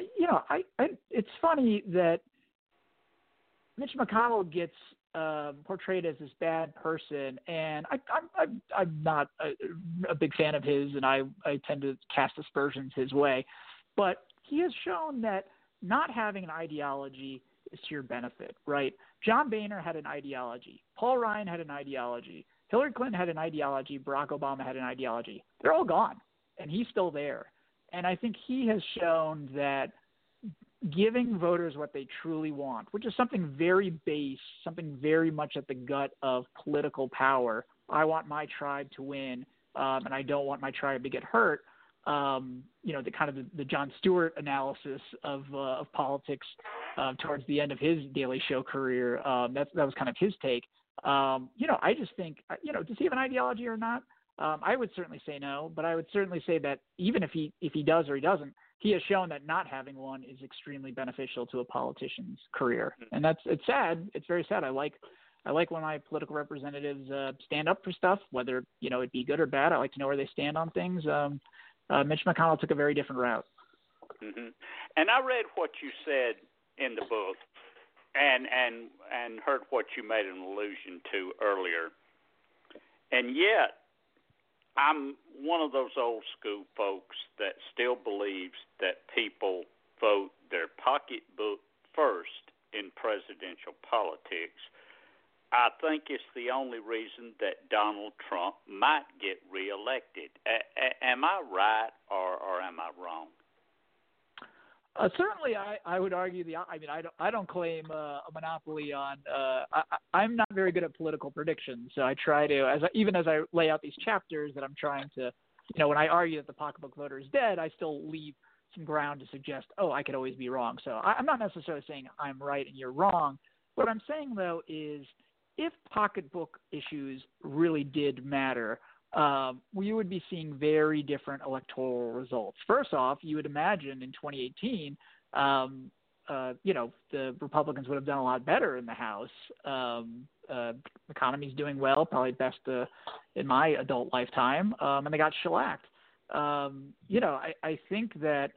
you know, I, I it's funny that Mitch McConnell gets um, portrayed as this bad person, and I, I'm I'm, I'm not a, a big fan of his, and I I tend to cast aspersions his way, but he has shown that not having an ideology is to your benefit, right? John Boehner had an ideology, Paul Ryan had an ideology, Hillary Clinton had an ideology, Barack Obama had an ideology. They're all gone, and he's still there. And I think he has shown that giving voters what they truly want, which is something very base, something very much at the gut of political power. I want my tribe to win, um, and I don't want my tribe to get hurt. Um, you know, the kind of the, the Jon Stewart analysis of uh, of politics uh, towards the end of his Daily Show career. Um, that that was kind of his take. Um, you know, I just think, uh, you know, does he have an ideology or not? Um, I would certainly say no, but I would certainly say that even if he if he does or he doesn't, he has shown that not having one is extremely beneficial to a politician's career, mm-hmm. and that's it's sad. It's very sad. I like I like when my political representatives uh, stand up for stuff, whether you know it be good or bad. I like to know where they stand on things. Um, uh, Mitch McConnell took a very different route. Mm-hmm. And I read what you said in the book, and and and heard what you made an allusion to earlier, and yet I'm one of those old school folks that still believes that people vote their pocketbook first in presidential politics. I think it's the only reason that Donald Trump might get reelected. A- a- am I right or, or am I wrong? Uh, certainly, I, I would argue the. I mean, I don't. I don't claim uh, a monopoly on. Uh, I, I'm not very good at political predictions, so I try to, as I, even as I lay out these chapters, that I'm trying to, you know, when I argue that the pocketbook voter is dead, I still leave some ground to suggest, oh, I could always be wrong. So I, I'm not necessarily saying I'm right and you're wrong. What I'm saying though is, if pocketbook issues really did matter, um, we would be seeing very different electoral results. First off, you would imagine in 2018, um, uh, you know, the Republicans would have done a lot better in the House. Um, uh, economy's doing well, probably best uh, in my adult lifetime, um, and they got shellacked. Um, you know, I, I think that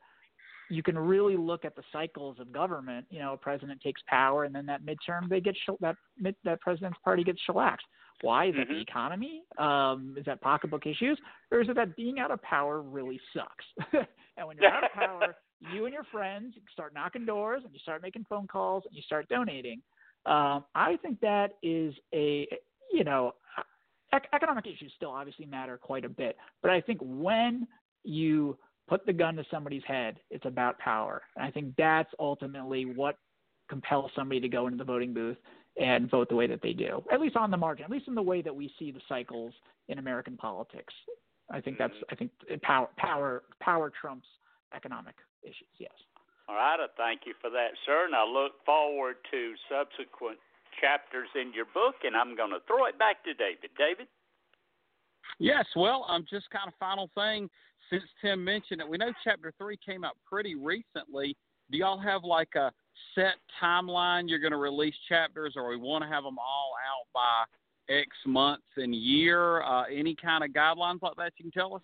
you can really look at the cycles of government. You know, a president takes power, and then that midterm they get sh- that mid- that president's party gets shellacked. Why? Is mm-hmm. it the economy? Um, is that pocketbook issues? Or is it that being out of power really sucks? and when you're out of power, you and your friends start knocking doors and you start making phone calls and you start donating. Um, I think that is a, you know, ec- economic issues still obviously matter quite a bit. But I think when you put the gun to somebody's head, it's about power. And I think that's ultimately what compels somebody to go into the voting booth and vote the way that they do, at least on the margin, at least in the way that we see the cycles in American politics. I think that's I think power power power trumps economic issues. Yes. All right, I thank you for that, sir, and I look forward to subsequent chapters in your book. And I'm going to throw it back to David. David. Yes, well, I'm um, just kind of final thing. Since Tim mentioned it, we know chapter three came out pretty recently. Do y'all have like a set timeline you're going to release chapters, or we want to have them all out by X months and year? Uh, any kind of guidelines like that you can tell us?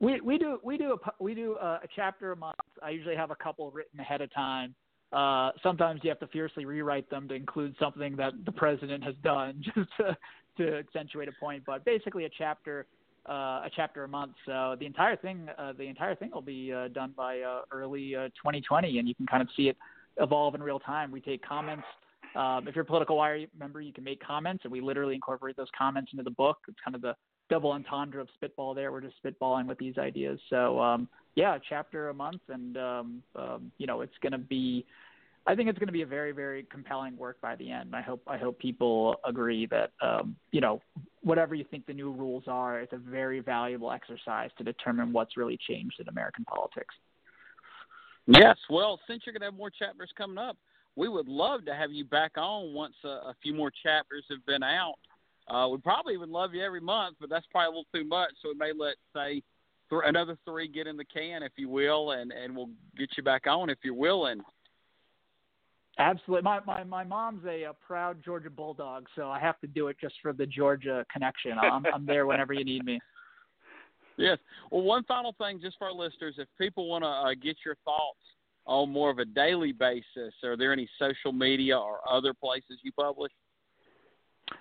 We we do we do a we do a, a chapter a month. I usually have a couple written ahead of time. Uh, sometimes you have to fiercely rewrite them to include something that the president has done just to to accentuate a point. But basically, a chapter uh, a chapter a month. So the entire thing uh, the entire thing will be uh, done by uh, early uh, 2020, and you can kind of see it evolve in real time. We take comments. Um, if you're a political wire member, you can make comments, and we literally incorporate those comments into the book. It's kind of the double entendre of spitball. There, we're just spitballing with these ideas. So um, yeah, chapter a month, and um, um, you know, it's going to be. I think it's going to be a very, very compelling work by the end. I hope I hope people agree that um, you know whatever you think the new rules are, it's a very valuable exercise to determine what's really changed in American politics. Yes, well, since you're going to have more chapters coming up, we would love to have you back on once a, a few more chapters have been out. Uh, we probably would love you every month, but that's probably a little too much. So we may let say th- another three get in the can, if you will, and and we'll get you back on if you're willing. Absolutely. My my my mom's a, a proud Georgia Bulldog, so I have to do it just for the Georgia connection. I'm I'm there whenever you need me. Yes. Well, one final thing, just for our listeners, if people want to uh, get your thoughts on more of a daily basis, are there any social media or other places you publish?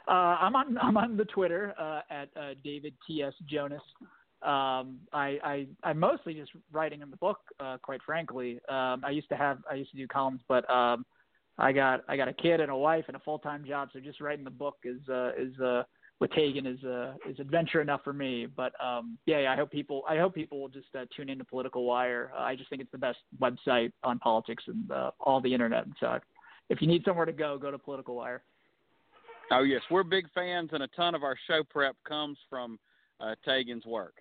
Uh, I'm on I'm on the Twitter uh, at uh, David T S Jonas. Um, I, I I'm mostly just writing in the book, uh, quite frankly. Um, I used to have I used to do columns, but um, I got I got a kid and a wife and a full time job, so just writing the book is uh, is uh, with Taegan is uh, is adventure enough for me. But um, yeah, yeah, I hope people I hope people will just uh, tune into Political Wire. Uh, I just think it's the best website on politics and uh, all the internet. And so if you need somewhere to go, go to Political Wire. Oh yes, we're big fans, and a ton of our show prep comes from uh, Taegan's work.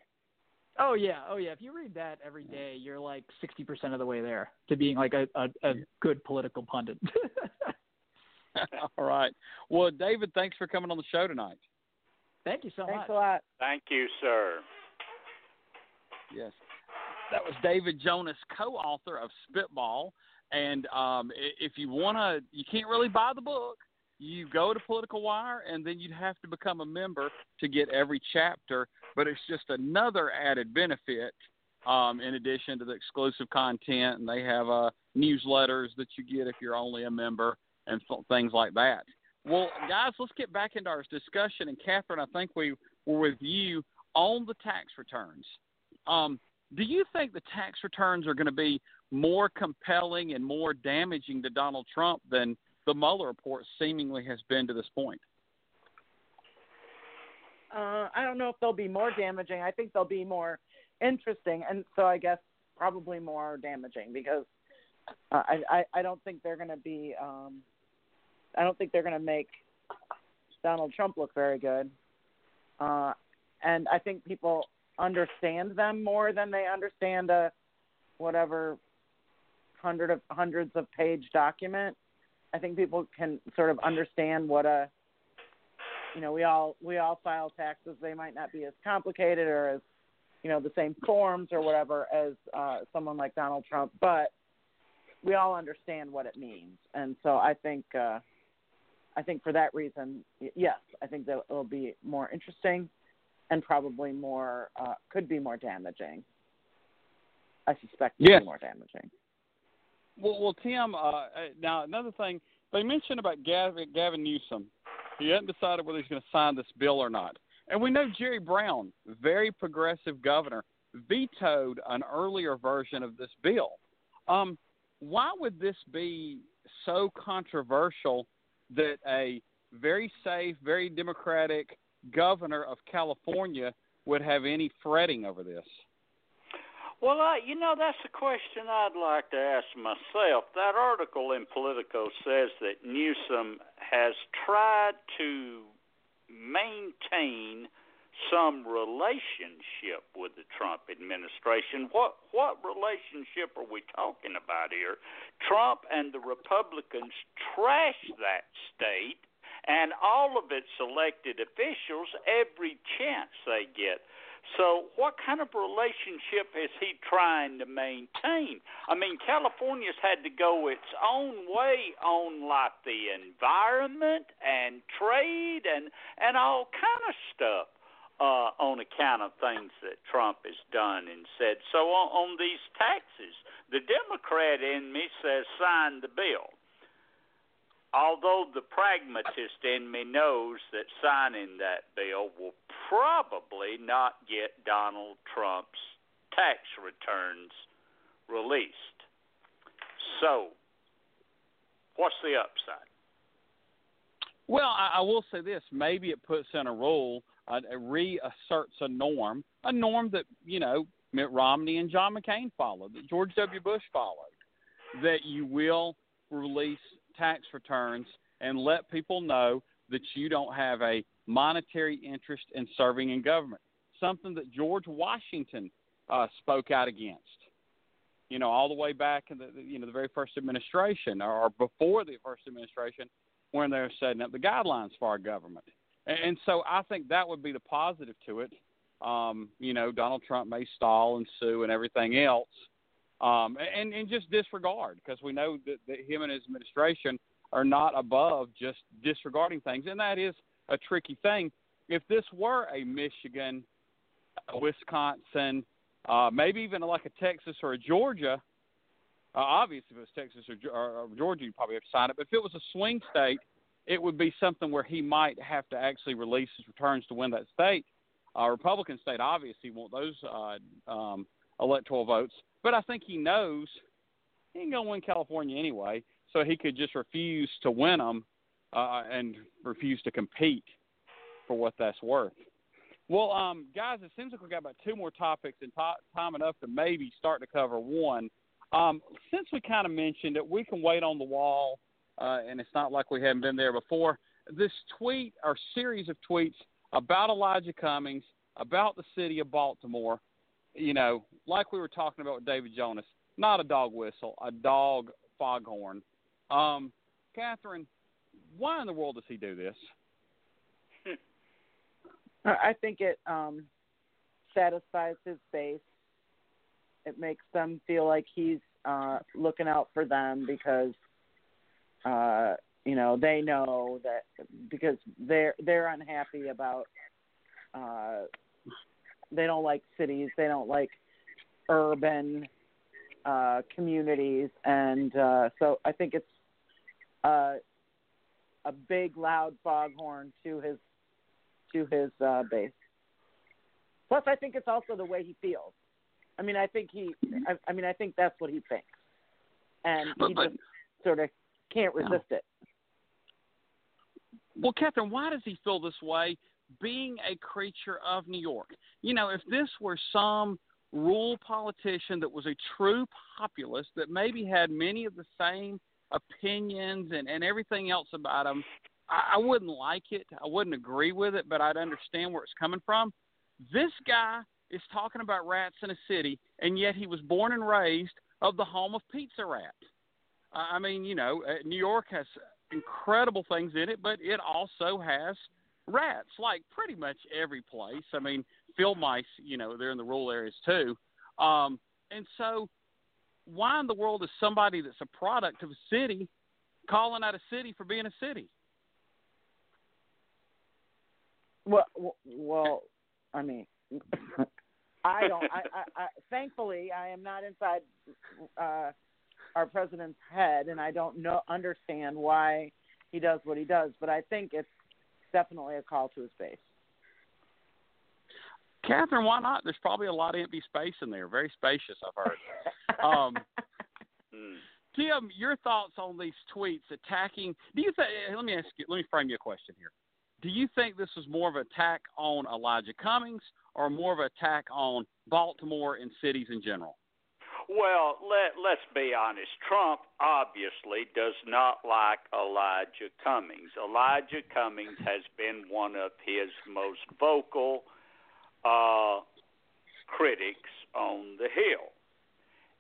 Oh yeah, oh yeah. If you read that every day, you're like sixty percent of the way there to being like a, a, a good political pundit. All right. Well, David, thanks for coming on the show tonight. Thank you so Thanks much. a lot. Thank you, sir. Yes. That was David Jonas, co-author of Spitball. And um, if you want to, you can't really buy the book. You go to Political Wire, and then you'd have to become a member to get every chapter. But it's just another added benefit um, in addition to the exclusive content. And they have uh, newsletters that you get if you're only a member and things like that. Well, guys, let's get back into our discussion. And Catherine, I think we were with you on the tax returns. Um, do you think the tax returns are going to be more compelling and more damaging to Donald Trump than the Mueller report seemingly has been to this point? Uh, I don't know if they'll be more damaging. I think they'll be more interesting, and so I guess probably more damaging because uh, I, I I don't think they're going to be. Um, I don't think they're going to make Donald Trump look very good. Uh, and I think people understand them more than they understand a whatever hundred of hundreds of page document. I think people can sort of understand what a you know we all we all file taxes. They might not be as complicated or as you know the same forms or whatever as uh, someone like Donald Trump, but we all understand what it means. And so I think uh, I think for that reason, yes, I think that it'll be more interesting and probably more uh, could be more damaging. I suspect it yes. be more damaging. Well, well, Tim. Uh, now another thing they mentioned about Gavin, Gavin Newsom. He hasn't decided whether he's going to sign this bill or not. And we know Jerry Brown, very progressive governor, vetoed an earlier version of this bill. Um, why would this be so controversial that a very safe, very democratic governor of California would have any fretting over this? Well, I, you know, that's a question I'd like to ask myself. That article in Politico says that Newsom has tried to maintain some relationship with the Trump administration. What what relationship are we talking about here? Trump and the Republicans trashed that state and all of its elected officials every chance they get. So, what kind of relationship is he trying to maintain? I mean, California's had to go its own way on like the environment and trade and and all kind of stuff uh, on account of things that Trump has done and said. So on, on these taxes, the Democrat in me says sign the bill. Although the pragmatist in me knows that signing that bill will probably not get Donald Trump's tax returns released. So, what's the upside? Well, I, I will say this: maybe it puts in a rule uh, reasserts a norm, a norm that you know Mitt Romney and John McCain followed, that George W. Bush followed, that you will release tax returns and let people know that you don't have a monetary interest in serving in government. Something that George Washington uh, spoke out against. You know, all the way back in the you know the very first administration or before the first administration, when they were setting up the guidelines for our government. And so I think that would be the positive to it. Um, you know, Donald Trump may stall and sue and everything else, um, and, and just disregard because we know that, that him and his administration are not above just disregarding things, and that is a tricky thing. If this were a Michigan, a Wisconsin, uh, maybe even like a Texas or a Georgia, uh, obviously if it was Texas or, or, or Georgia, you'd probably have to sign it. But if it was a swing state, it would be something where he might have to actually release his returns to win that state. Uh, Republican state obviously want those uh, um, electoral votes, but I think he knows he ain't gonna win California anyway, so he could just refuse to win them uh, and refuse to compete. for what that's worth. Well, um, guys, it seems like we got about two more topics and to- time enough to maybe start to cover one. Um, since we kind of mentioned it, we can wait on the wall, uh, and it's not like we haven't been there before. This tweet or series of tweets about Elijah Cummings, about the city of Baltimore, you know, like we were talking about with David Jonas, not a dog whistle, a dog foghorn. Um, Catherine, why in the world does he do this? I think it um, satisfies his base. It makes them feel like he's uh, looking out for them because uh, you know they know that because they're they're unhappy about uh, they don't like cities, they don't like urban uh, communities, and uh, so I think it's uh, a big loud foghorn to his to his uh, base. Plus, I think it's also the way he feels. I mean, I think he. I, I mean, I think that's what he thinks, and he But- just sort of can't resist it. Well, Catherine, why does he feel this way being a creature of New York? You know, if this were some rural politician that was a true populist that maybe had many of the same opinions and, and everything else about him, I, I wouldn't like it. I wouldn't agree with it, but I'd understand where it's coming from. This guy is talking about rats in a city, and yet he was born and raised of the home of Pizza Rat. I mean, you know, uh, New York has incredible things in it, but it also has rats, like pretty much every place. I mean, field mice, you know, they're in the rural areas too. Um, and so, why in the world is somebody that's a product of a city calling out a city for being a city? Well, well I mean, I don't. I, I, I, thankfully, I am not inside uh, our president's head, and I don't know understand why he does what he does. But I think it's definitely a call to his base. Catherine, why not? There's probably a lot of empty space in there. Very spacious, I've heard. um, Tim, your thoughts on these tweets attacking? Do you think? Let me ask you. Let me frame you a question here. Do you think this was more of an attack on Elijah Cummings, or more of an attack on Baltimore and cities in general? Well, let let's be honest. Trump obviously does not like Elijah Cummings. Elijah Cummings has been one of his most vocal uh, critics on the Hill.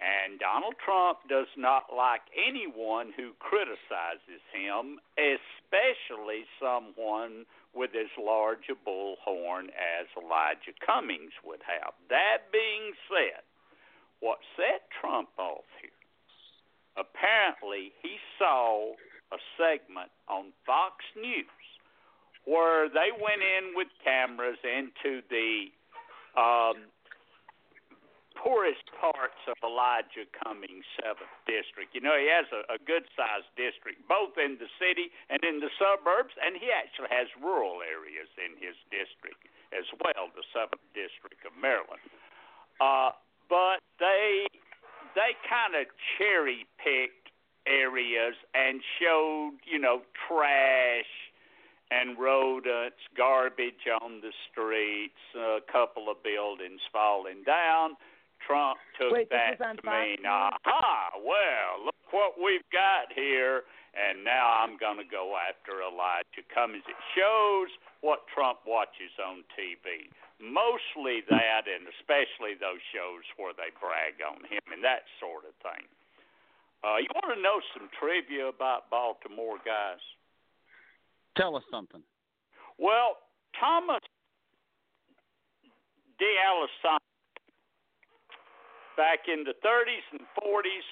And Donald Trump does not like anyone who criticizes him, especially someone with as large a bullhorn as Elijah Cummings would have. That being said, what set Trump off here? Apparently, he saw a segment on Fox News where they went in with cameras into the um, poorest parts of Elijah Cummings' seventh district. You know, he has a, a good sized district, both in the city and in the suburbs, and he actually has rural areas in his district as well, the seventh district of Maryland. Uh, but they they kind of cherry picked areas and showed, you know, trash and rodents, garbage on the streets, a couple of buildings falling down. Trump took Wait, that to mean, aha, well, look what we've got here, and now I'm going to go after Elijah Cummings. It shows what Trump watches on TV. Mostly that, and especially those shows where they brag on him and that sort of thing. Uh, you want to know some trivia about Baltimore, guys? Tell us something. Well, Thomas D'Alesandro, back in the 30s and 40s,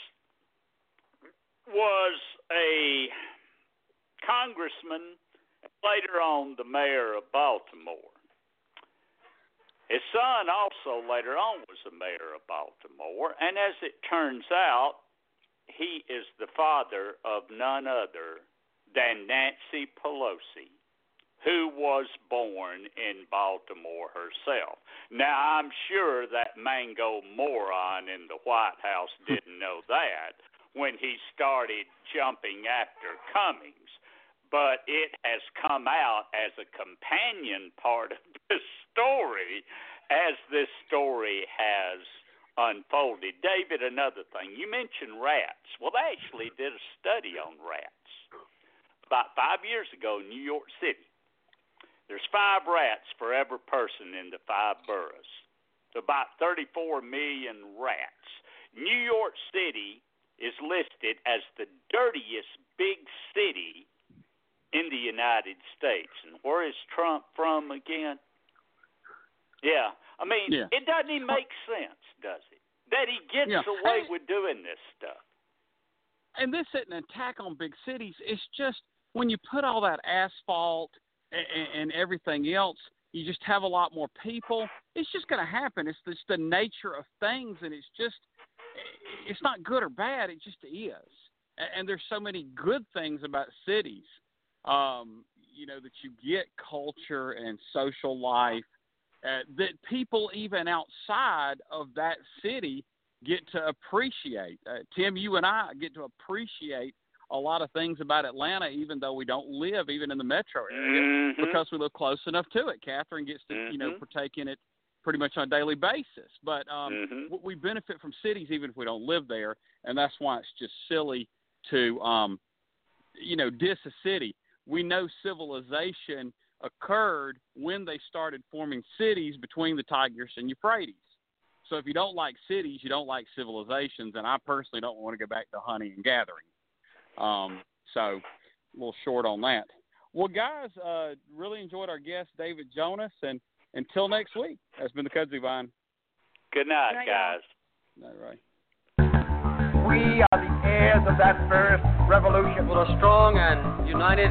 was a congressman, later on the mayor of Baltimore. His son also later on was the mayor of Baltimore, and as it turns out, he is the father of none other than Nancy Pelosi, who was born in Baltimore herself. Now, I'm sure that mango moron in the White House didn't know that when he started jumping after Cummings. But it has come out as a companion part of this story as this story has unfolded. David, another thing, you mentioned rats. Well, they actually did a study on rats about five years ago in New York City. There's five rats for every person in the five boroughs. About 34 million rats. New York City is listed as the dirtiest big city in the United States. And where is Trump from again? Yeah. I mean, Yeah. it doesn't even make sense, does it? That he gets Yeah. away with doing this stuff. and this isn't an attack on big cities. It's just when you put all that asphalt and, and everything else, you just have a lot more people. It's just going to happen. It's just the nature of things, and it's just it's not good or bad. It just is. And, and there's so many good things about cities. Um, you know that you get culture and social life uh, that people even outside of that city get to appreciate. Uh, Tim, you and I get to appreciate a lot of things about Atlanta, even though we don't live even in the metro area, Mhm. because we live close enough to it. Catherine gets to you know Mhm. partake in it pretty much on a daily basis. But um, Mhm. we benefit from cities even if we don't live there, and that's why it's just silly to um, you know diss a city. We know civilization occurred when they started forming cities between the Tigris and Euphrates. So if you don't like cities, you don't like civilizations, and I personally don't want to go back to hunting and gathering. Um, so a little short on that. Well, guys, uh, really enjoyed our guest David Jonas, and until next week, that's been the Kudzu Vine. Good night, Good night, guys. All right. We are the heirs of that first revolution. Will a strong and united